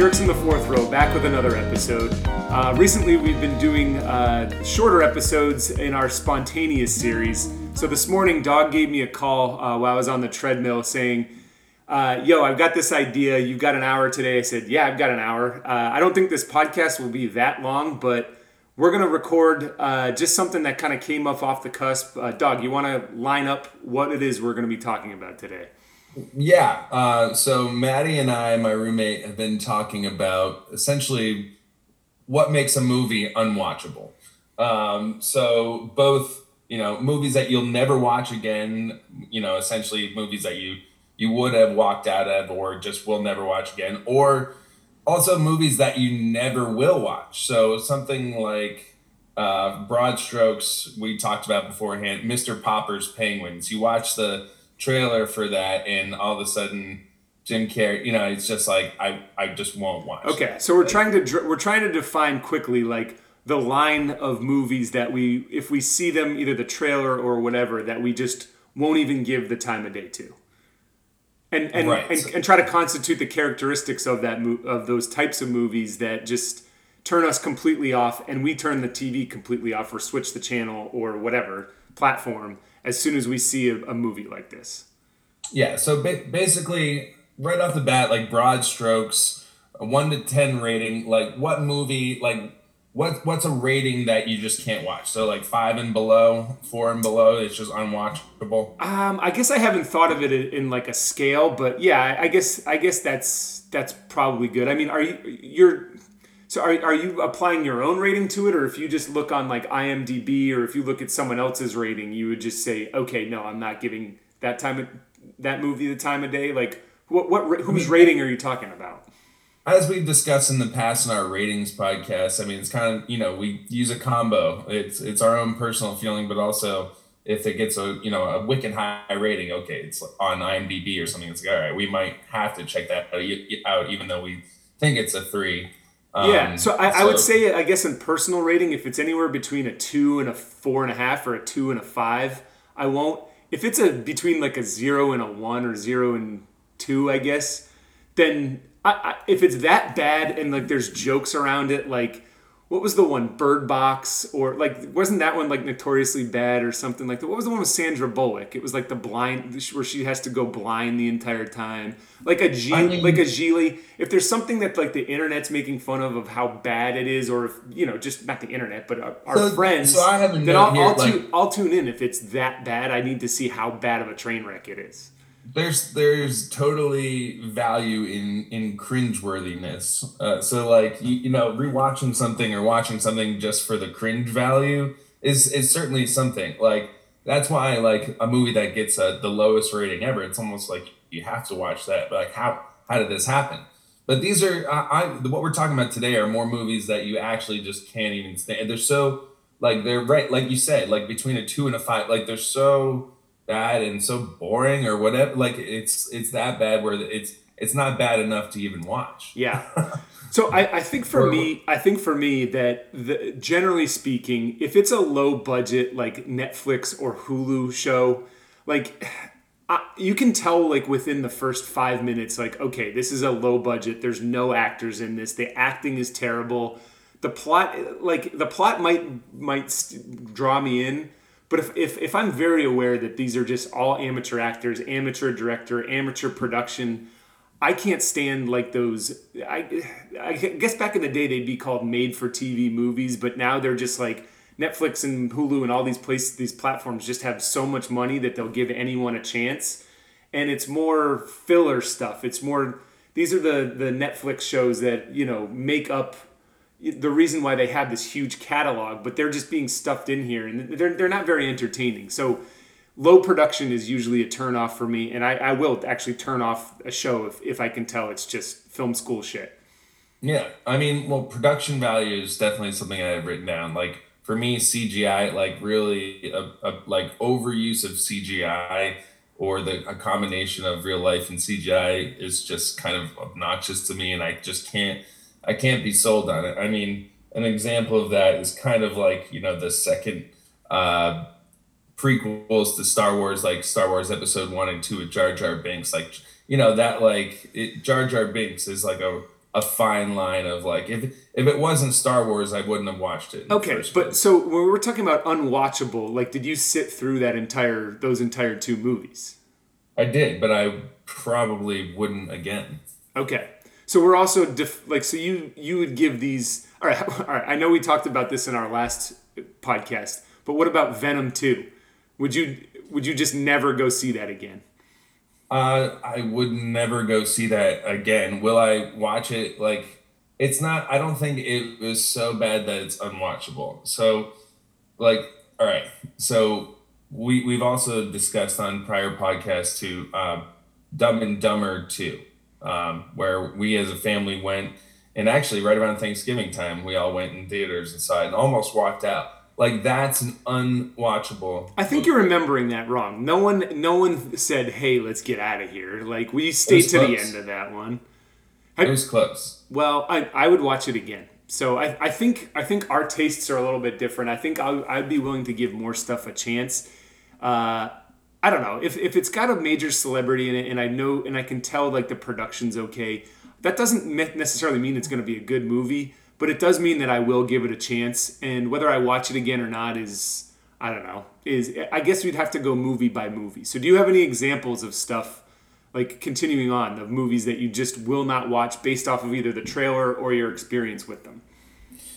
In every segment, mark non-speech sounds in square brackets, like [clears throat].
Jerks in the Fourth Row, back with another episode. Uh, recently, we've been doing uh, shorter episodes in our spontaneous series. So this morning, Dog gave me a call uh, while I was on the treadmill saying, uh, Yo, I've got this idea. You've got an hour today. I said, Yeah, I've got an hour. Uh, I don't think this podcast will be that long, but we're going to record uh, just something that kind of came up off the cusp. Dog, you want to line up what it is we're going to be talking about today? Yeah. Uh, so Maddie and I, my roommate, have been talking about essentially what makes a movie unwatchable. Um, so both, you know, movies that you'll never watch again. You know, essentially movies that you you would have walked out of or just will never watch again, or also movies that you never will watch. So something like uh, Broad Strokes we talked about beforehand, Mr. Popper's Penguins. You watch the trailer for that, and all of a sudden, Jim Carrey, you know, it's just like I, I just won't watch. Okay, so we're trying to we're trying to define quickly like the line of movies that we if we see them either the trailer or whatever that we just won't even give the time of day to. And and, right. and, and try to constitute the characteristics of that mo- of those types of movies that just turn us completely off and we turn the TV completely off or switch the channel or whatever platform as soon as we see a, a movie like this. Yeah. So ba- basically, right off the bat, like broad strokes, a one to ten rating. Like what movie? Like what what's a rating that you just can't watch? So like five and below, four and below, it's just unwatchable. Um, I guess I haven't thought of it in, in like a scale, but yeah, I guess I guess that's that's probably good. I mean, are you you're so are, are you applying your own rating to it, or if you just look on like IMDb, or if you look at someone else's rating, you would just say, okay, no, I'm not giving that time of, that movie the time of day. Like, what what whose hmm. rating are you talking about? As we've discussed in the past in our ratings podcast, I mean, it's kind of you know we use a combo. It's it's our own personal feeling, but also if it gets a you know a wicked high rating, okay, it's on IMDb or something. It's like all right, we might have to check that out, even though we think it's a three um, yeah, so I, so I, would say, I guess in personal rating, if it's anywhere between a two and a four and a half or a two and a five, I won't. If it's a between like a zero and a one or zero and two, I guess, then I, I, if it's that bad and like there's jokes around it, like what was the one Bird Box or like wasn't that one like notoriously bad or something like that? What was the one with Sandra Bullock? It was like the blind where she has to go blind the entire time, like a G, I mean, like a Gigli. If there's something that like the internet's making fun of of how bad it is, or if you know just not the internet but our, our so, friends, so I have then I'll, here, I'll, like, tune, I'll tune in if it's that bad. I need to see how bad of a train wreck it is there's there's totally value in in cringeworthiness. Uh, so like you, you know rewatching something or watching something just for the cringe value is is certainly something. Like that's why like a movie that gets a, the lowest rating ever. It's almost like you have to watch that. But like how how did this happen? But these are I, I what we're talking about today are more movies that you actually just can't even stand. They're so like they're right like you said like between a two and a five like they're so bad and so boring or whatever. Like it's it's that bad where it's it's not bad enough to even watch. Yeah. [laughs] So I, I think for me, I think for me that the, generally speaking, if it's a low budget like Netflix or Hulu show, like I, you can tell like within the first five minutes, like okay, this is a low budget. There's no actors in this. The acting is terrible. The plot, like the plot, might might draw me in, but if, if, if I'm very aware that these are just all amateur actors, amateur director, amateur production, I can't stand like those. I, I guess back in the day they'd be called made for TV movies, but now they're just like Netflix and Hulu and all these places, these platforms just have so much money that they'll give anyone a chance. And it's more filler stuff. It's more, these are the, the Netflix shows that, you know, make up the reason why they have this huge catalog, but they're just being stuffed in here and they're, they're not very entertaining. So low production is usually a turn off for me. And I, I will actually turn off a show if, if I can tell it's just film school shit. Yeah. I mean, well, production value is definitely something I have written down. Like for me, CGI, like really a, a like overuse of CGI or the a combination of real life and CGI is just kind of obnoxious to me. And I just can't, I can't be sold on it. I mean, an example of that is kind of like you know the second uh, prequels to Star Wars, like Star Wars Episode One and Two with Jar Jar Binks. Like you know that like it, Jar Jar Binks is like a a fine line of like if if it wasn't Star Wars, I wouldn't have watched it. Okay, but so when we're talking about unwatchable, like, did you sit through that entire those entire two movies? I did, but I probably wouldn't again. Okay, so we're also def- like, so you you would give these. All right, [laughs] all right. I know we talked about this in our last podcast, but what about Venom Two? Would you would you just never go see that again? Uh, I would never go see that again. Will I watch it? Like, it's not. I don't think it was so bad that it's unwatchable. So, like, all right. So we we've also discussed on prior podcasts to um, Dumb and Dumber Two, um, where we as a family went, and actually right around Thanksgiving time, we all went in theaters and saw it and almost walked out like that's an unwatchable. I think movie. you're remembering that wrong. No one, no one said, "Hey, let's get out of here." Like we stayed to close. the end of that one. I, it was close. Well, I, I would watch it again. So I, I think I think our tastes are a little bit different. I think i I'd be willing to give more stuff a chance. Uh, I don't know if, if it's got a major celebrity in it, and I know and I can tell like the production's okay. That doesn't necessarily mean it's going to be a good movie but it does mean that I will give it a chance. And whether I watch it again or not is, I don't know, is I guess we'd have to go movie by movie. So do you have any examples of stuff like continuing on of movies that you just will not watch based off of either the trailer or your experience with them?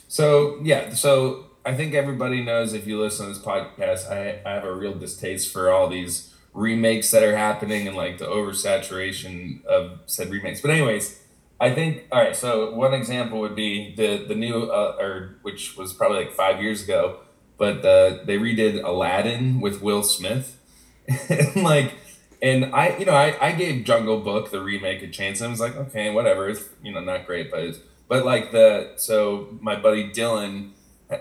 So yeah, so I think everybody knows if you listen to this podcast, I, I have a real distaste for all these remakes that are happening and like the oversaturation of said remakes. But anyways, I think all right. So one example would be the the new uh, or which was probably like five years ago, but the, they redid Aladdin with Will Smith, [laughs] and like, and I you know I, I gave Jungle Book the remake a chance and I was like okay whatever it's you know not great but but like the so my buddy Dylan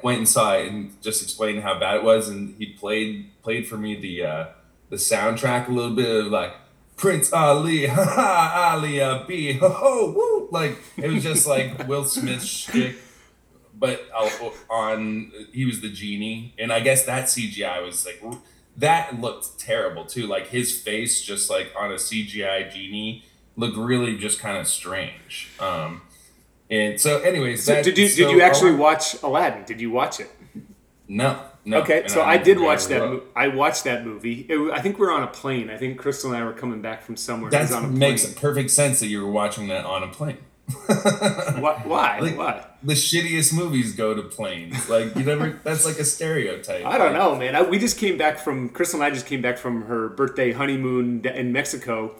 went and saw it and just explained how bad it was and he played played for me the uh, the soundtrack a little bit of like Prince Ali, [laughs] ha ha, Ali B, ho ho, woo. Like, it was just like [laughs] Will Smith shtick, but on, he was the genie. And I guess that CGI was like, that looked terrible too. Like, his face just like on a CGI genie looked really just kind of strange. Um, and so, anyways, so did you so did you actually watch Aladdin? Did you watch it? No. No, okay, so I, I did watch that. Mo- I watched that movie. It, I think we are on a plane. I think Crystal and I were coming back from somewhere. That makes perfect sense that you were watching that on a plane. why? [laughs] Why? Like, why? The shittiest movies go to planes. Like you never. that's like a stereotype. I don't know, man. I, we just came back from Crystal and I just came back from her birthday honeymoon in Mexico,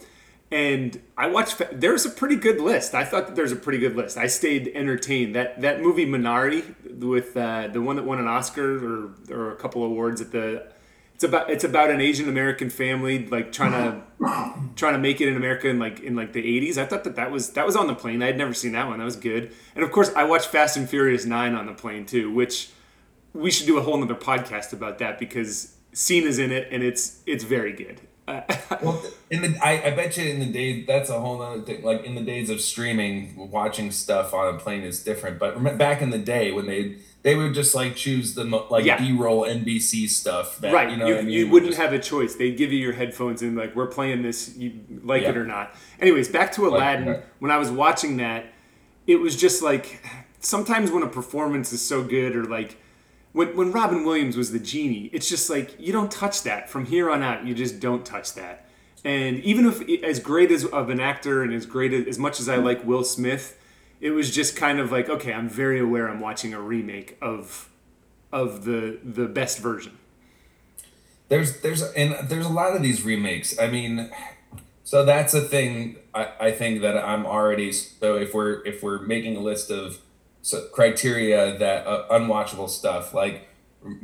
and I watched. There's a pretty good list. I thought that there's a pretty good list. I stayed entertained. That that movie Minari with uh, the one that won an Oscar or or a couple awards at the. It's about it's about an Asian American family like trying [laughs] to trying to make it in America in like in like the 80s. I thought that that was that was on the plane. I had never seen that one. That was good. And of course, I watched Fast and Furious 9 on the plane too, which we should do a whole nother podcast about that because Cena's in it and it's it's very good. [laughs] well, in the I, I bet you in the days that's a whole other thing. Like in the days of streaming, watching stuff on a plane is different. But back in the day when they they would just like choose the like yeah. B-roll NBC stuff. That, right. You know, you, I mean? you wouldn't just, have a choice. They'd give you your headphones and like we're playing this, you like yeah. it or not. Anyways, back to Aladdin. Like, when I was watching that, it was just like sometimes when a performance is so good or like when, when Robin Williams was the genie, it's just like you don't touch that from here on out. You just don't touch that. And even if as great as of an actor and as great as, as much as I like Will Smith, it was just kind of like okay, I'm very aware I'm watching a remake of of the the best version. There's there's and there's a lot of these remakes. I mean, so that's a thing. I, I think that I'm already so if we're if we're making a list of so criteria that uh, unwatchable stuff like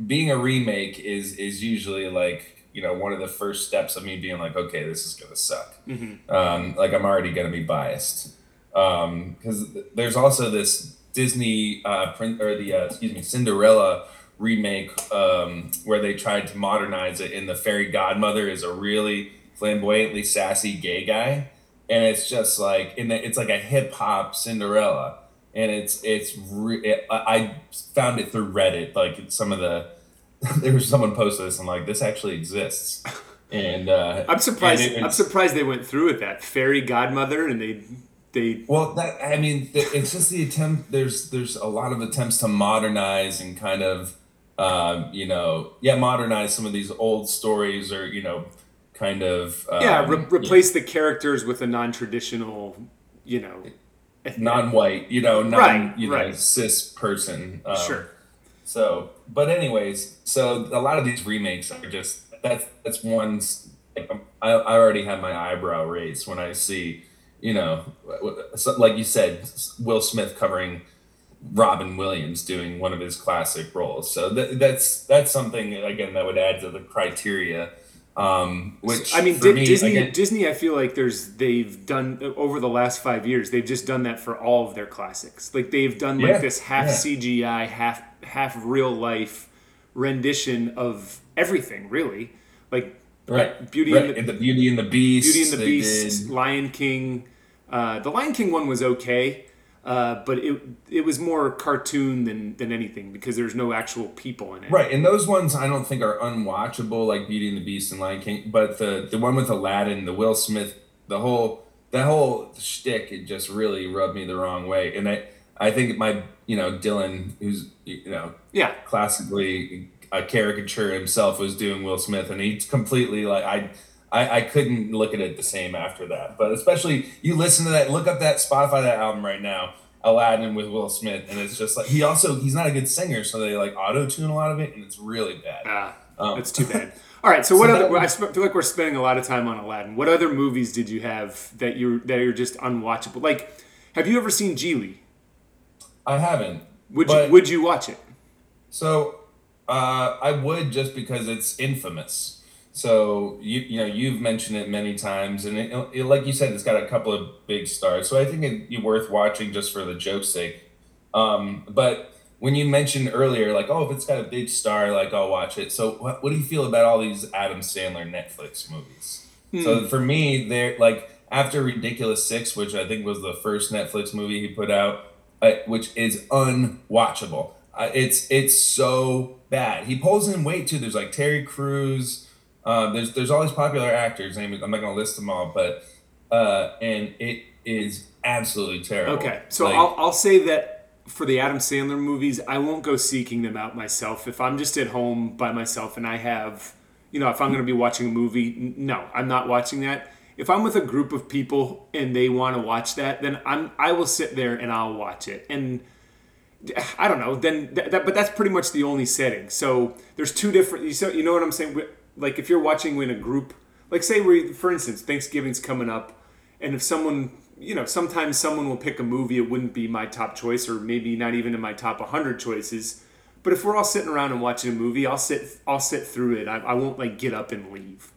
being a remake is is usually like you know one of the first steps of me being like okay this is gonna suck. Mm-hmm. um, like i'm already gonna be biased. Because um, there's also this disney uh, print or the uh, excuse me cinderella remake um, where they tried to modernize it and the fairy godmother is a really flamboyantly sassy gay guy. And it's just like in the, it's like a hip-hop cinderella and it's it's re- it, I found it through Reddit. Like some of the [laughs] there was someone posted this. I'm like, this actually exists, and uh, [laughs] I'm surprised. And it, I'm surprised they went through with that fairy godmother, and they they well that i mean it's just the attempt there's there's a lot of attempts to modernize and kind of um, you know yeah modernize some of these old stories or you know kind of um, yeah re- replace the characters with a non-traditional you know non-white you know non right, you know right. cis person um, sure so but anyways so a lot of these remakes are just that's that's one like I, I already have my eyebrow raised when i see you know, like you said, Will Smith covering Robin Williams doing one of his classic roles. So th- that's that's something again that would add to the criteria. Um, which I mean, me, Disney. Again, Disney. I feel like there's they've done over the last five years. They've just done that for all of their classics. Like they've done like yeah, this half yeah. CGI, half half real life rendition of everything. Really, like right. Beauty right. and, the, and the Beauty and the Beast. Beauty and the Beast. Lion King. Uh, the Lion King one was okay, uh, but it it was more cartoon than than anything because there's no actual people in it. Right, and those ones I don't think are unwatchable, like Beauty and the Beast and Lion King. But the the one with Aladdin, the Will Smith, the whole that whole shtick, it just really rubbed me the wrong way. And I I think my you know Dylan, who's you know yeah classically a caricature himself, was doing Will Smith, and he completely like I I, I couldn't look at it the same after that. But especially you listen to that, look up that Spotify that album right now, Aladdin with Will Smith, and it's just like he also he's not a good singer, so they like auto tune a lot of it, and it's really bad. Ah, um, it's too bad. [laughs] All right, so, so what other? I feel like we're spending a lot of time on Aladdin. What other movies did you have that you that are just unwatchable? Like, have you ever seen Gigli? I haven't. Would you Would you watch it? So, uh, I would just because it's infamous. So you you know you've mentioned it many times, and it, it, like you said, it's got a couple of big stars. So I think it'd be worth watching just for the joke's sake. Um, but when you mentioned earlier, like oh, if it's got a big star, like I'll watch it. So what, what do you feel about all these Adam Sandler Netflix movies? Hmm. So for me, they're like after Ridiculous Six, which I think was the first Netflix movie he put out, uh, which is unwatchable. Uh, it's it's so bad. He pulls in weight too. There's like Terry Crews. Uh, there's there's all these popular actors. I'm not going to list them all, but uh, and it is absolutely terrible. Okay, so like, I'll I'll say that for the Adam Sandler movies, I won't go seeking them out myself. If I'm just at home by myself and I have, you know, if I'm going to be watching a movie, no, I'm not watching that. If I'm with a group of people and they want to watch that, then I'm I will sit there and I'll watch it. And I don't know, then that, that but that's pretty much the only setting. So there's two different. You, so, you know what I'm saying? Like if you're watching in a group, like say we, for instance, Thanksgiving's coming up, and if someone, you know, sometimes someone will pick a movie, it wouldn't be my top choice, or maybe not even in my top 100 choices. But if we're all sitting around and watching a movie, I'll sit, I'll sit through it. I, I won't like get up and leave.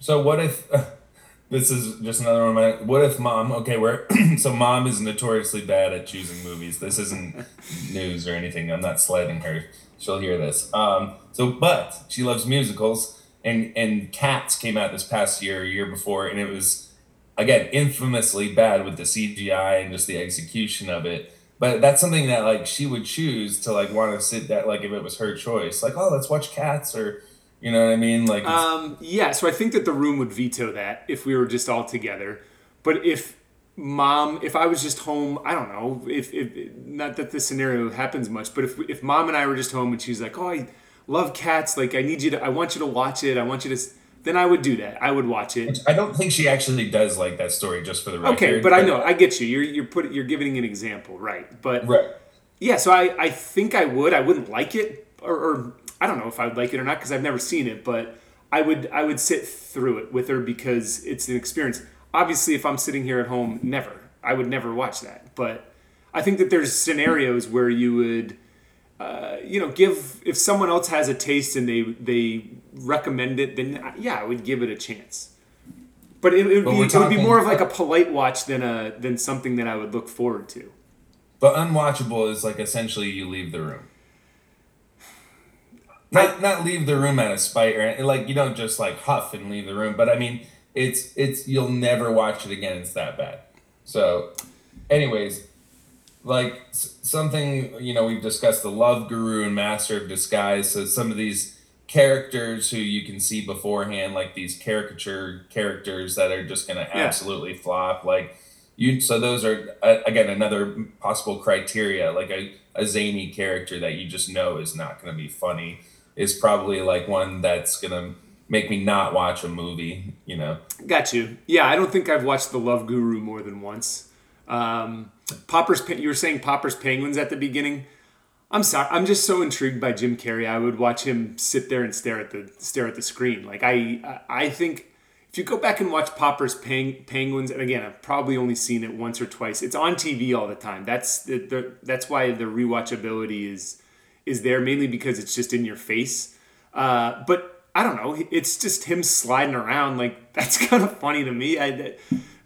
So what if? Uh, [laughs] this is just another one of my. What if mom? Okay, where [clears throat] so mom is notoriously bad at choosing movies. This isn't [laughs] news or anything. I'm not slighting her. She'll hear this. Um, so, but she loves musicals and and Cats came out this past year, year before, and it was again infamously bad with the CGI and just the execution of it. But that's something that like she would choose to like want to sit that like if it was her choice, like oh let's watch Cats or you know what I mean like um yeah. So I think that the room would veto that if we were just all together. But if mom if i was just home i don't know if, if not that this scenario happens much but if if mom and i were just home and she's like oh i love cats. Like I need you to, I want you to watch it. I want you to. Then I would do that. I would watch it. I don't think she actually does like that story, just for the record. Okay, but, but I know I get you. You're you're putting you're giving an example, right? But right. Yeah, so I I think I would. I wouldn't like it, or, or I don't know if I would like it or not because I've never seen it, but I would I would sit through it with her because it's an experience. Obviously, if I'm sitting here at home, never. I would never watch that. But I think that there's scenarios where you would uh, you know, give if someone else has a taste and they they recommend it, then yeah, I would give it a chance. But it, it would, be, it would be more of like a polite watch than a than something that I would look forward to. But unwatchable is like essentially you leave the room. Not not leave the room out of spite or like you don't just like huff and leave the room. But I mean, it's it's you'll never watch it again. It's that bad. So, anyways, like something you know we've discussed the love guru and master of disguise. So some of these characters who you can see beforehand like these caricature characters that are just going to yeah. absolutely flop like you so those are again another possible criteria. Like a, a zany character that you just know is not going to be funny is probably like one that's going to make me not watch a movie you know? Got you. Yeah i don't think i've watched the love guru more than once um, popper's you were saying popper's penguins at the beginning i'm sorry i'm just so intrigued by jim carrey i would watch him sit there and stare at the stare at the screen like i i think if you go back and watch Popper's Peng- Penguins, and again, I've probably only seen it once or twice. It's on TV all the time. That's the, the that's why the rewatchability is is there mainly because it's just in your face. Uh, but I don't know. It's just him sliding around like [laughs] that's kind of funny to me. I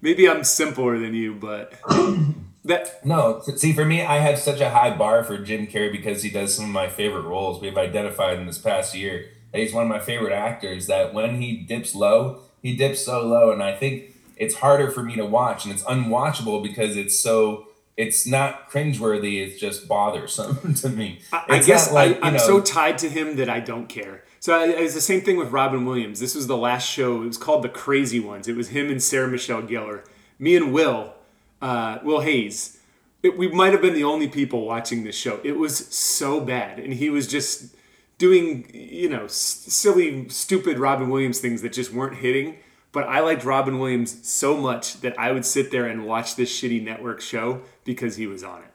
maybe I'm simpler than you, but [clears throat] that no. See, for me, I have such a high bar for Jim Carrey because he does some of my favorite roles. We've identified in this past year that he's one of my favorite actors. That when he dips low he dips so low, and I think it's harder for me to watch, and it's unwatchable because it's so it's not cringeworthy. It's just bothersome [laughs] to me. I, I guess like, I, am so tied to him that I don't care. So I, it's the same thing with Robin Williams. This was the last show. It was called The Crazy Ones. It was him and Sarah Michelle Gellar. Me and Will, uh, Will Hayes. It, we might have been the only people watching this show. It was so bad, and he was just doing you know silly stupid robin williams things that just weren't hitting but i liked robin williams so much that i would sit there and watch this shitty network show because he was on it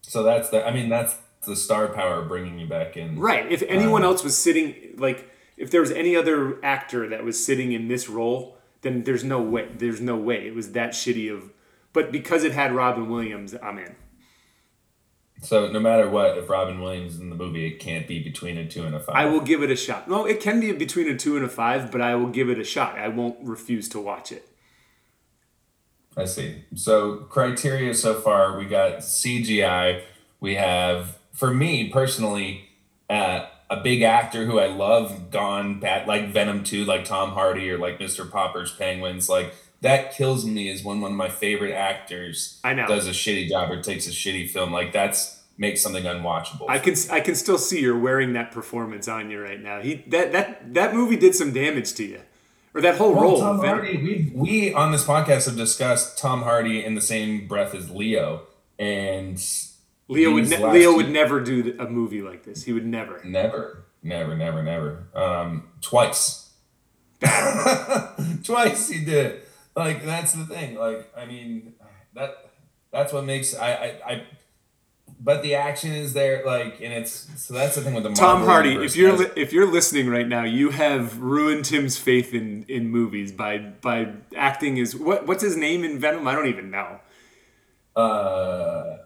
so that's the i mean that's the star power bringing you back in right if anyone um, else was sitting like if there was any other actor that was sitting in this role then there's no way there's no way it was that shitty of but because it had robin williams i'm in so no matter what, if Robin Williams is in the movie, it can't be between a two and a five. I will give it a shot. No, it can be between a two and a five, but I will give it a shot. I won't refuse to watch it. I see. So criteria so far, we got CGI. We have, for me personally, uh, a big actor who I love gone bad, like Venom Two, like Tom Hardy or like Mr. Popper's Penguins, like that kills me is when one of my favorite actors I know. does a shitty job or takes a shitty film. Like that's makes something unwatchable. I can I can still see you're wearing that performance on you right now. He that that that movie did some damage to you. Or that whole well, role. Tom Hardy, we we on this podcast have discussed Tom Hardy in the same breath as Leo and Leo would ne- Leo would never do a movie like this. He would never. Never. Never, never, never. Um twice. [laughs] twice he did like that's the thing. Like I mean, that that's what makes I I. I but the action is there, like, and it's so that's the thing with the Tom Hardy. If you're li- if you're listening right now, you have ruined Tim's faith in in movies by by acting as what what's his name in Venom? I don't even know. Uh,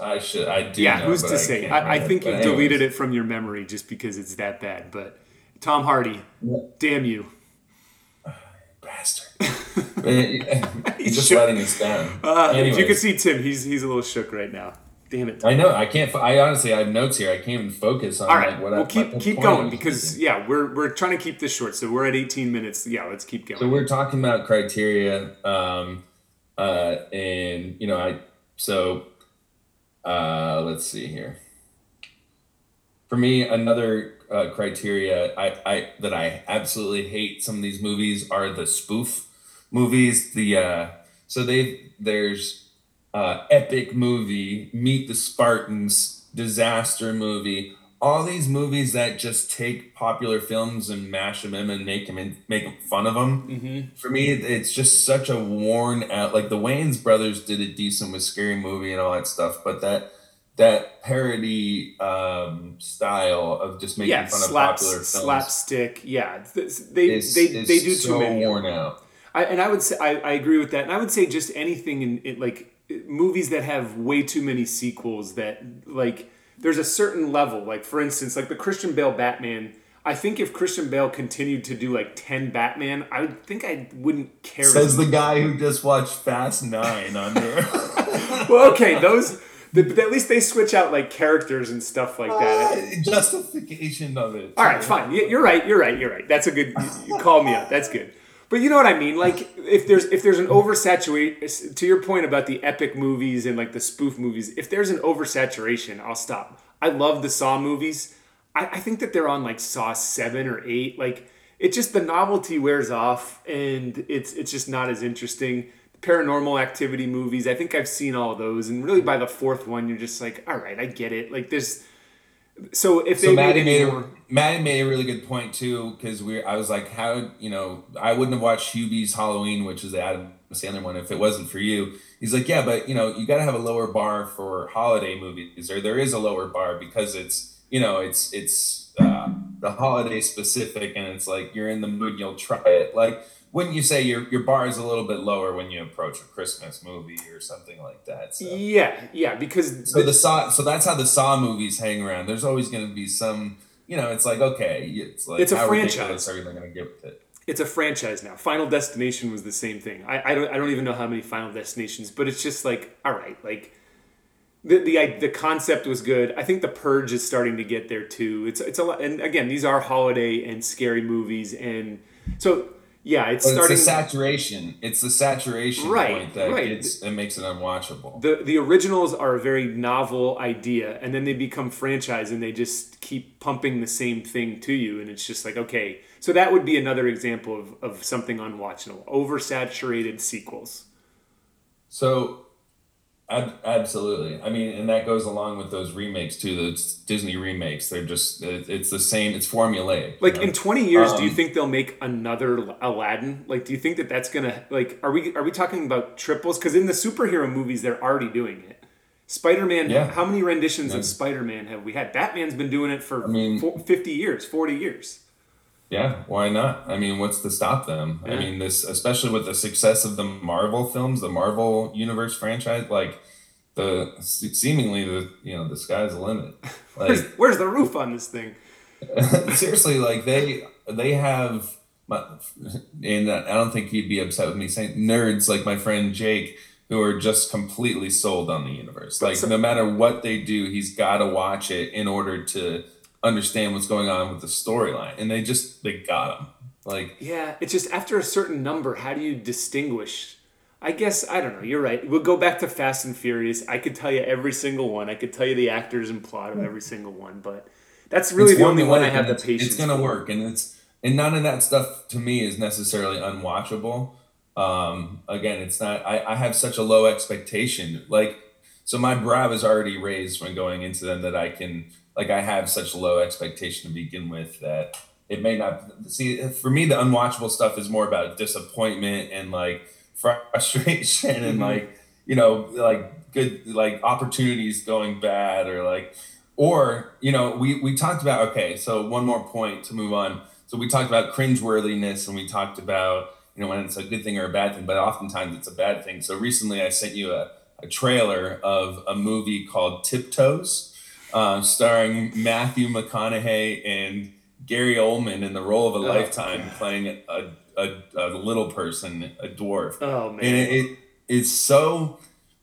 I should I do. Yeah, know, who's to I say? I, I, think you deleted it from your memory just because it's that bad. But Tom Hardy, yeah. damn you bastard. [laughs] [laughs] he's just shook. letting us down. Uh, you can see Tim, he's he's a little shook right now. Damn it. I know. I can't. I honestly, I have notes here. I can't even focus on. All right. Like, what well, I, keep keep going because yeah, we're we're trying to keep this short. So we're at 18 minutes. Yeah, let's keep going. So we're talking about criteria, um, uh, and you know, I so, uh, let's see here. For me, another uh, criteria I, I that I absolutely hate some of these movies are the spoof movies. The uh, so they there's uh, epic movie, Meet the Spartans, disaster movie. All these movies that just take popular films and mash them in and make them in, make fun of them. Mm-hmm. For me, it's just such a worn out. Like the Wayans brothers did a decent with Scary Movie and all that stuff, but that that parody um, style of just making yeah, fun slaps, of popular films. Slapstick, yeah. They is, they, is they do so too many. worn out. I, and I would say I, I agree with that. And I would say just anything in, in like movies that have way too many sequels that like there's a certain level. Like for instance, like the Christian Bale Batman. I think if Christian Bale continued to do like ten Batman, I would think I wouldn't care. Says the guy who just watched Fast Nine on there. [laughs] [laughs] well, okay, those the, but at least they switch out like characters and stuff like that. Uh, justification of it. All right, fine. You're right. You're right. You're right. That's a good. You call me out. That's good. But you know what I mean? Like if there's if there's an oversaturation to your point about the epic movies and like the spoof movies, if there's an oversaturation, I'll stop. I love the Saw movies. I, I think that they're on like Saw seven or eight. Like it just the novelty wears off and it's it's just not as interesting paranormal activity movies. I think I've seen all those, and really by the fourth one, you're just like, all right, I get it. Like there's so if so they Maddie made, made a Maddie made a really good point too because we I was like how you know I wouldn't have watched Hubie's Halloween which is the Adam Sandler one if it wasn't for you. He's like yeah but you know you got to have a lower bar for holiday movies or there is a lower bar because it's you know it's it's uh, the holiday specific and it's like you're in the mood you'll try it. Like wouldn't you say your your bar is a little bit lower when you approach a Christmas movie or something like that? So. Yeah, yeah, because so the Saw, so that's how the Saw movies hang around. There's always going to be some, you know, it's like okay, it's like it's a how franchise. Are going to get with it? It's a franchise now. Final Destination was the same thing. I, I don't I don't even know how many Final Destinations, but it's just like all right, like the the the concept was good. I think the Purge is starting to get there too. It's it's a lot, and again, these are holiday and scary movies, and so yeah, it's But starting. It's the saturation. It's the saturation Right, point that right. gets, it makes it unwatchable. the the originals are a very novel idea, and then they become franchise, and they just keep pumping the same thing to you, and it's just like okay. So that would be another example of, of something unwatchable, oversaturated sequels. So, ab- absolutely. I mean, and that goes along with those remakes too. Those Disney remakes. They're just it- it's the same. It's formulaic. you Like know? in twenty years, do you Um, think they'll make another Aladdin? Like, do you think that that's gonna like? Are we are we talking about triples? Because in the superhero movies, they're already doing it. Spider Man. Yeah. How many renditions Yeah. of Spider Man have we had? Batman's been doing it for I mean- fifty years, forty years. Yeah, why not? I mean, what's to stop them? Yeah. I mean, this especially with the success of the Marvel films, the Marvel Universe franchise, like the seemingly the you know the sky's the limit. [laughs] Where's, Like where's the roof on this thing? [laughs] seriously, like they they have, my, and I don't think he'd be upset with me saying nerds like my friend Jake who are just completely sold on the universe. Like So- no matter what they do, he's got to watch it in order to understand what's going on with the storyline, and they just they got them. Like Yeah, it's just after a certain number, how do you distinguish? I guess I don't know. You're right. We'll go back to Fast and Furious. I could tell you every single one. I could tell you the actors and plot of every single one, but that's really it's the only one I have the patience. It's gonna for. work, and it's and none of that stuff to me is necessarily unwatchable. Um, again, it's not. I, I have such a low expectation. Like, so my brow is already raised when going into them that I can like I have such low expectation to begin with that it may not see for me the unwatchable stuff is more about disappointment and like frustration and Mhm. like you know like good like opportunities going bad or like or you know we we talked about okay so one more point to move on. So we talked about cringeworthiness and we talked about you know when it's a good thing or a bad thing but oftentimes it's a bad thing. So recently i sent you a, a trailer of a movie called tiptoes uh, starring matthew mcconaughey and gary oldman in the role of a Oh, lifetime God. playing a, a, a little person a dwarf. Oh man. and it, it it's so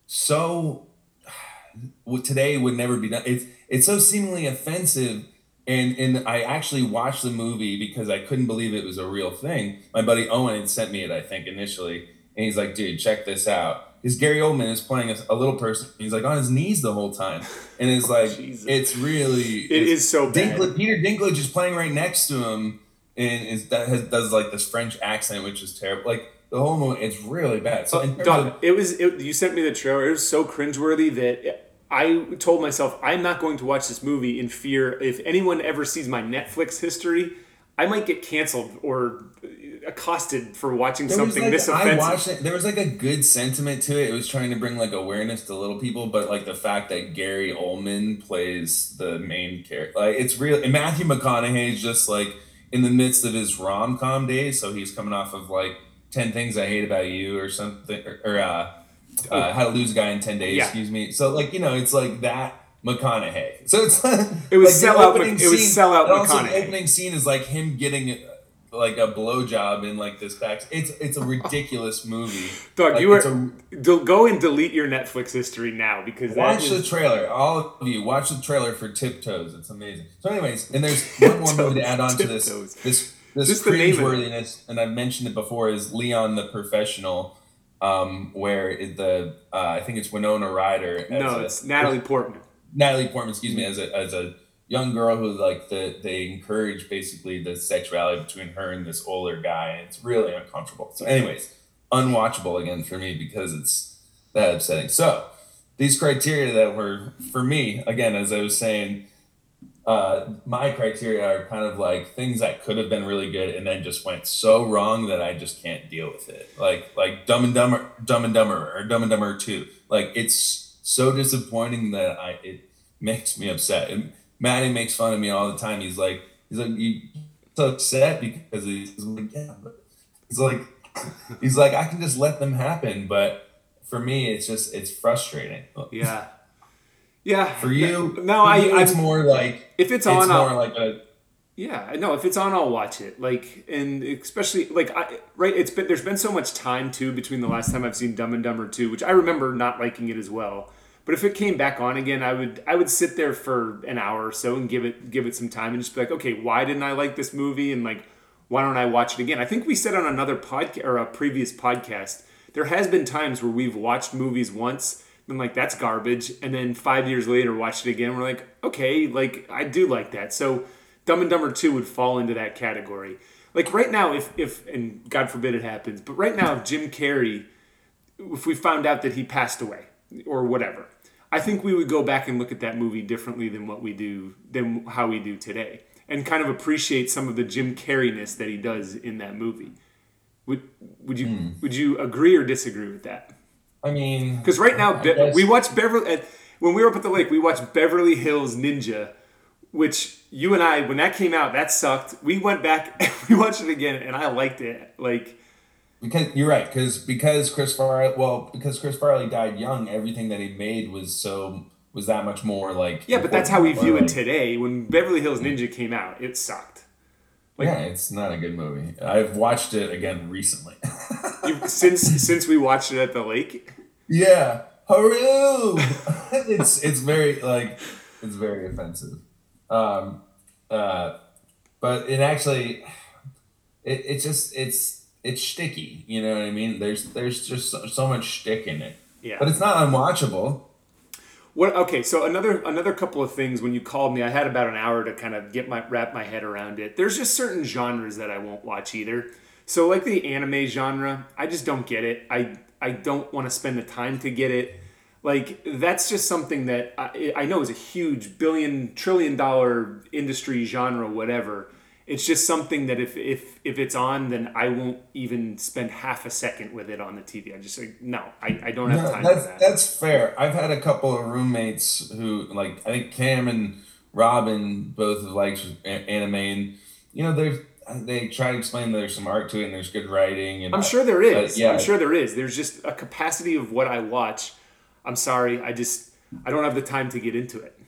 so [sighs] today would never be done. It's it's so seemingly offensive. And and i actually watched the movie because i couldn't believe it was a real thing. My buddy owen had sent me it i think initially. And he's like dude check this out because gary oldman is playing a, a little person he's like on his knees the whole time and it's [laughs] oh, like Jesus. it's really It it's, is so bad. Dinklage, Peter Dinklage is playing right next to him, and is that has, does like this French accent, which is terrible. Like the whole movie, it's really bad. So oh, terms Dog, of, it was. It, you sent me the trailer. It was so cringeworthy that I told myself I'm not going to watch this movie in fear. If anyone ever sees my Netflix history, I might get canceled or accosted for watching there something like, this I watched it. There was like a good sentiment to it. It was trying to bring like awareness to little people, but like the fact that Gary Oldman plays the main character, like it's real. And Matthew McConaughey is just like in the midst of his rom com days, so he's coming off of like Ten Things I Hate About You or something, or, or uh, uh, How to Lose a Guy in Ten Days. Yeah. Excuse me. So like you know, it's like that. McConaughey. So it's like [laughs] It was like, sellout Mc- it was scene- sellout and also The opening scene is like him getting like a blowjob in like this back. It's it's a ridiculous movie. [laughs] Doug, Like, you were a- del- go and delete your Netflix history now because that watch the trailer. All of you watch the trailer for Tiptoes. It's amazing. So, anyways, and there's [laughs] one more movie to add on to this. This this Just the name of it. cringeworthiness, and I've mentioned it before, is Leon the Professional, um, where the uh, I think it's Winona Ryder. as no, a- it's Natalie Portman. Natalie Portman, excuse me, as a as a young girl who like the they encourage basically the sexuality between her and this older guy, and it's really uncomfortable. So, anyways, unwatchable again for me because it's that upsetting. So these criteria that were for me again, as I was saying, uh, my criteria are kind of like things that could have been really good and then just went so wrong that I just can't deal with it. Like like Dumb and Dumber, Dumb and Dumber, or Dumb and Dumber Two. Like it's so disappointing that I it makes me upset. Maddie makes fun of me all the time. He's like he's like you so upset because he's like yeah, but he's like he's like I can just let them happen, but for me it's just it's frustrating. Yeah. [laughs] Yeah. For you, no, I. You, it's I'm, more like if it's, it's on, more I'll, like a yeah, no, if it's on, I'll watch it. Like, and especially like, I right, it's been there's been so much time too between the last time I've seen Dumb and Dumber two, which I remember not liking it as well. But if it came back on again, I would I would sit there for an hour or so and give it give it some time and just be like, okay, why didn't I like this movie? And like, why don't I watch it again? I think we said on another podcast or a previous podcast, there has been times where we've watched movies once been like that's garbage and then five years later watched it again we're like okay like i do like that so dumb and dumber 2 would fall into that category like right now if if and god forbid it happens but right now if jim carrey if we found out that he passed away or whatever i think we would go back and look at that movie differently than what we do than how we do today and kind of appreciate some of the jim carreyness that he does in that movie would would you Hmm. would you agree or disagree with that I mean, because right now, Be- we watched Beverly. When we were up at the lake, we watched Beverly Hills Ninja, which you and I, when that came out, that sucked. We went back [laughs] and we watched it again, and I liked it. Like, because you're right because because Chris Farley well because Chris Farley died young everything that he made was so was that much more like yeah, but that's how we view it today. When Beverly Hills Ninja came out, it sucked. Like- yeah, it's not a good movie. I've watched it again recently. [laughs] You, since since we watched it at the lake, yeah, Haru. [laughs] it's it's very like it's very offensive. Um, uh, but it actually it, it's just it's it's sticky. You know what I mean? There's there's just so, so much shtick in it. yeah. But it's not unwatchable. What? Okay, so another another couple of things. When you called me, I had about an hour to kind of get my wrap my head around it. There's just certain genres that I won't watch either. So like the anime genre, I just don't get it. I I don't want to spend the time to get it. Like that's just something that I, I know is a huge billion trillion dollar industry genre, whatever. It's just something that if if if it's on, then I won't even spend half a second with it on the TV. I just like no, I, I don't have No, time that's for that. that's fair. I've had a couple of roommates who like I think Cam and Robin both liked anime, and you know they they try to explain that there's some art to it and there's good writing. And I'm sure there is. Yeah. I'm sure there is. There's just a capacity of what I watch. I'm sorry. I just I don't have the time to get into it.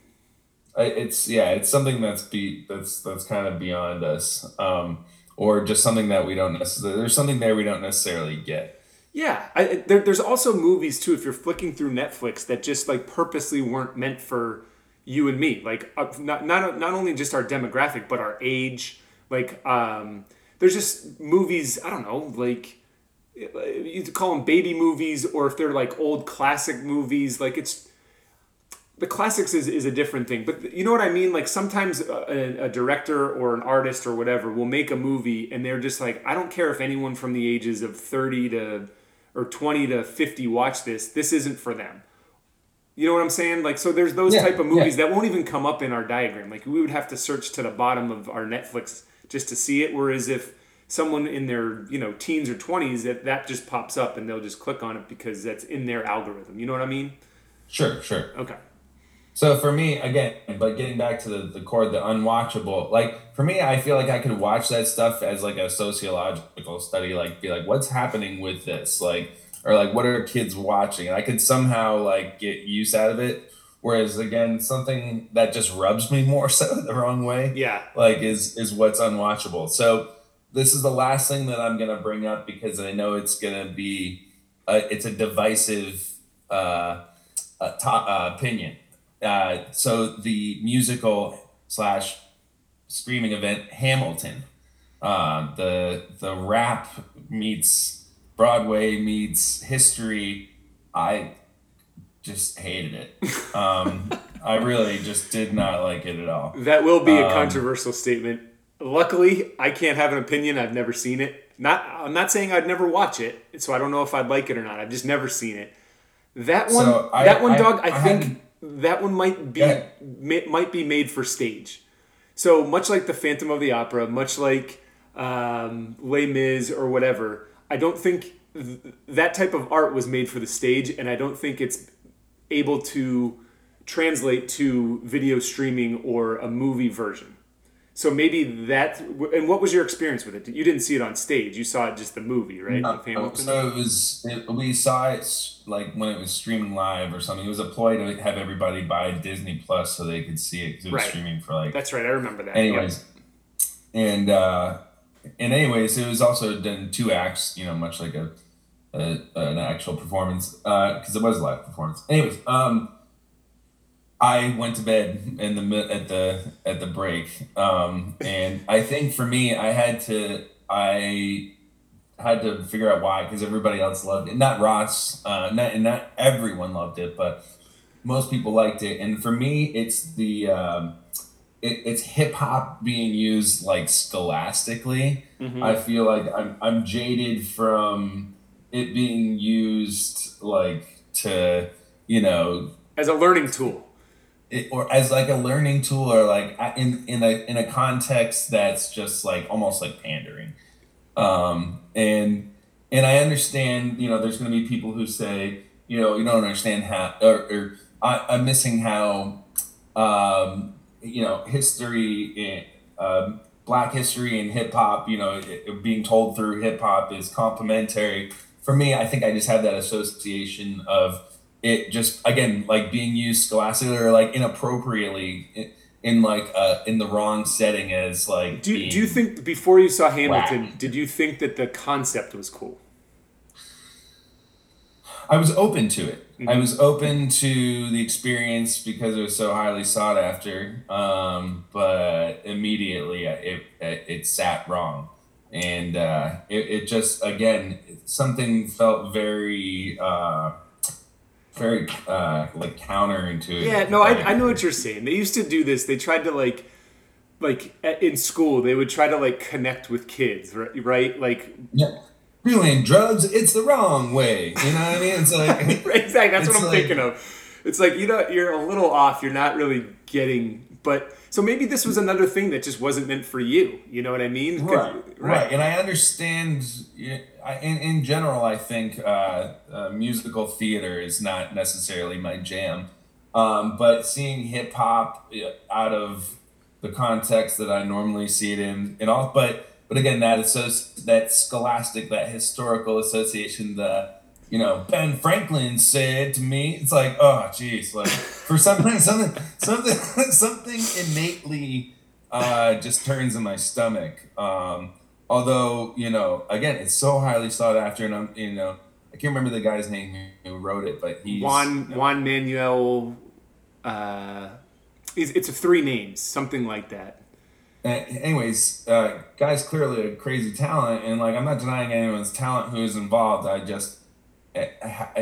It's yeah, it's something that's be that's that's kind of beyond us, um, or just something that we don't necessarily. There's something there we don't necessarily get. Yeah, I, there, there's also movies too. If you're flicking through Netflix, that just like purposely weren't meant for you and me. Like uh, not not not only just our demographic, but our age. Like um, there's just movies. I don't know, like you call them baby movies, or if they're like old classic movies. Like it's the classics is, is a different thing but you know what i mean? Like sometimes a, a director or an artist or whatever will make a movie and they're just like i don't care if anyone from the ages of 30 to or 20 to 50 watch this this isn't for them. You know what i'm saying? Like so there's those Yeah, type of movies that won't even come up in our diagram. Like we would have to search to the bottom of our netflix just to see it whereas if someone in their you know teens or 20s that that just pops up and they'll just click on it because that's in their algorithm. You know what i mean? Sure, sure. okay So for me, again, but getting back to the, the core, the unwatchable, like for me, I feel like I could watch that stuff as like a sociological study, like be like, what's happening with this? Like, or like, what are kids watching? And I could somehow like get use out of it. Whereas again, something that just rubs me [laughs] more so the wrong way, yeah like is, is what's unwatchable. So this is the last thing that I'm going to bring up because I know it's going to be, a, it's a divisive, uh, uh, to, uh, opinion. Uh, so the musical slash screaming event Hamilton, uh, the the rap meets Broadway meets history. I just hated it. [laughs] Um, I really just did not like it at all. That will be a Um, controversial statement. Luckily, I can't have an opinion. I've never seen it. Not I'm not saying I'd never watch it, so I don't know if I'd like it or not. I've just never seen it. That one, so I, that one, I, dog. I, I think that one might be may, might be made for stage. So much like the Phantom of the Opera, much like um, Les Mis or whatever, I don't think th- that type of art was made for the stage, and I don't think it's able to translate to video streaming or a movie version. So maybe that. And what was your experience with it? You didn't see it on stage. You saw it just the movie, right? No, so it was. It, we saw it like when it was streaming live or something. It was a ploy to have everybody buy Disney Plus so they could see it because it was right. streaming for like. That's right. I remember that. Anyways, yep. and uh, and anyways, it was also done two acts. You know, much like a, a an actual performance because uh, it was a live performance. Anyways, um I went to bed in the at the at the break, um, and I think for me, I had to I had to figure out why because everybody else loved it. Not Ross, uh, not and not everyone loved it, but most people liked it. And for me, it's the um, it, it's hip hop being used like scholastically. Mm-hmm. I feel like I'm I'm jaded from it being used like to you know as a learning tool it, or as like a learning tool or like in in a in a context that's just like almost like pandering. Um and and i understand you know there's going to be people who say you know you don't understand how or, or I, i'm missing how um you know history in, um, black history and hip hop you know it, being told through hip hop is complementary. For me i think i just have that association of it just again like being used scholastically or like inappropriately in, in like uh in the wrong setting as like do, do you think before you saw hamilton did you think that the concept was cool? I was open to it. Mm-hmm. i was open to the experience because it was so highly sought after um but immediately it it, it sat wrong. And uh it, it just again something felt very uh very uh like counterintuitive. Yeah, no, I, I know what you're saying. They used to do this. They tried to like like in school they would try to like connect with kids, right? right? Like yeah. Feeling drugs, it's the wrong way. You know what I mean? It's like [laughs] exactly. That's what I'm like, thinking of. It's like you know you're a little off. You're not really getting, but so maybe this was another thing that just wasn't meant for you. You know what I mean? Right, right. right. And I understand. In, in general, I think uh, uh, musical theater is not necessarily my jam. Um, but seeing hip hop out of the context that I normally see it in, and all, but but again, that associ- that scholastic, that historical association, the you know, Ben Franklin said to me, it's like, oh, geez, like for [laughs] something, something, something, [laughs] something innately uh, just turns in my stomach. Um, although, you know, again, it's so highly sought after, and I'm, you know, I can't remember the guy's name who wrote it, but he's Juan Juan Manuel. Uh, it's, it's a three names, something like that. Anyways, uh, guy's clearly a crazy talent, and like I'm not denying anyone's talent who is involved. I just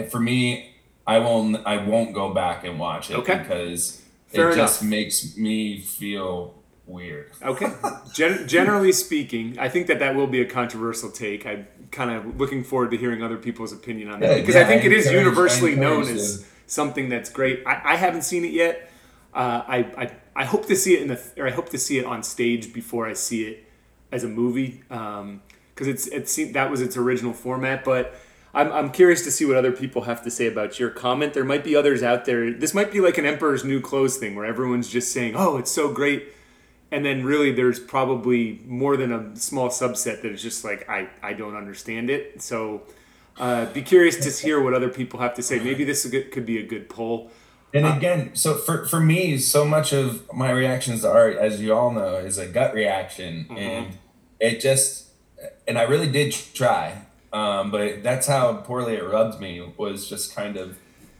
for me, I won't I won't go back and watch it okay. because Fair it enough. just makes me feel weird. Okay. [laughs] Gen- generally speaking, I think that that will be a controversial take. I'm kind of looking forward to hearing other people's opinion on that yeah, because yeah, I think I it is universally known as something that's great. I, I haven't seen it yet. Uh, I, I I hope to see it in the or I hope to see it on stage before I see it as a movie because um, it's it seemed that was its original format, but I'm, I'm curious to see what other people have to say about your comment. There might be others out there. This might be like an Emperor's New Clothes thing where everyone's just saying, oh, it's so great. And then really there's probably more than a small subset that is just like, I, I don't understand it. So uh, be curious to hear what other people have to say. Maybe this could be a good poll. And uh, again, so for, for me, so much of my reactions to art, as you all know, is a gut reaction. Mm-hmm. And it just, and I really did try um, but that's how poorly it rubbed me. Was just kind of.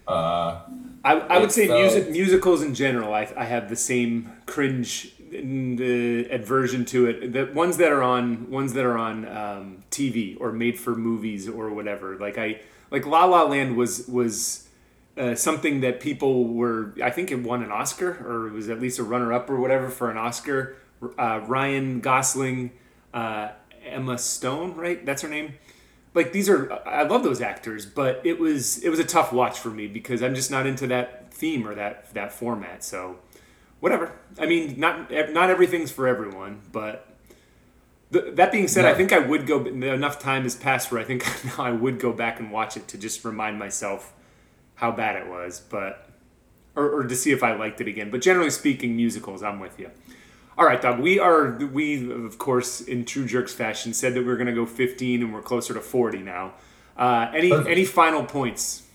Uh, I, I would say felt, music musicals in general. I, I have the same cringe the aversion to it. The ones that are on ones that are on um, TV or made for movies or whatever. Like I like La La Land was was. Uh, something that people were, I think it won an Oscar or it was at least a runner up or whatever for an Oscar. Uh, Ryan Gosling uh, Emma Stone, right? That's her name. Like these are, I love those actors, but it was it was a tough watch for me because I'm just not into that theme or that that format. So, whatever. I mean, not not everything's for everyone, but that being said, I think I would go. Enough time has passed where I think [laughs] now I would go back and watch it to just remind myself how bad it was, but or, or to see if I liked it again. But generally speaking, musicals, I'm with you. All right, Doug. We are we of course in true jerks fashion said that we are going to go 15 and we're closer to 40 now. Uh, any Perfect. any final points?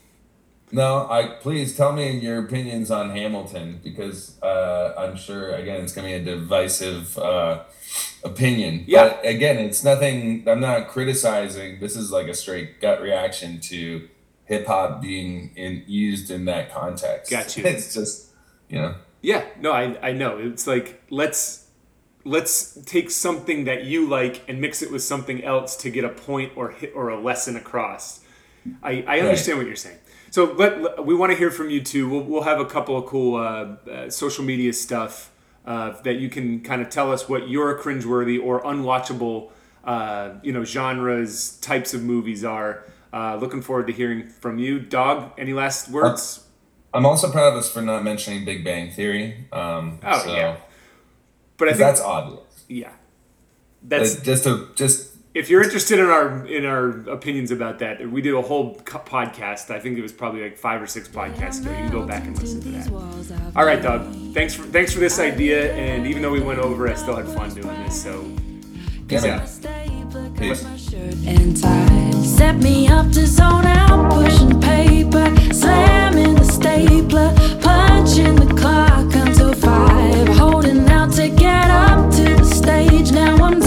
No, I please tell me your opinions on Hamilton because uh, I'm sure again it's going to be a divisive uh, opinion. Yeah. But again, it's nothing. I'm not criticizing. This is like a straight gut reaction to hip hop being in used in that context. Got you. [laughs] It's just you know. Yeah, no, I, I know. It's like let's let's take something that you like and mix it with something else to get a point or hit or a lesson across. I, I understand right. what you're saying. So let, let we want to hear from you too. We'll, we'll have a couple of cool uh, uh, social media stuff uh, that you can kind of tell us what your cringeworthy or unwatchable uh, you know genres types of movies are. Uh, looking forward to hearing from you, dog. Any last words? I'm also proud of us for not mentioning Big Bang Theory. Um, oh so, yeah, but I think that's obvious. Yeah, that's just a just. If you're interested in our in our opinions about that, we did a whole podcast. I think it was probably like five or six podcasts ago. You can go back and listen to that. All right, dog. Thanks for thanks for this idea. And even though we went over, I still had fun doing this. So peace out. Peace. Set me up to zone out, pushing paper, slamming the stapler, punching the clock until five, holding out to get up to the stage. Now I'm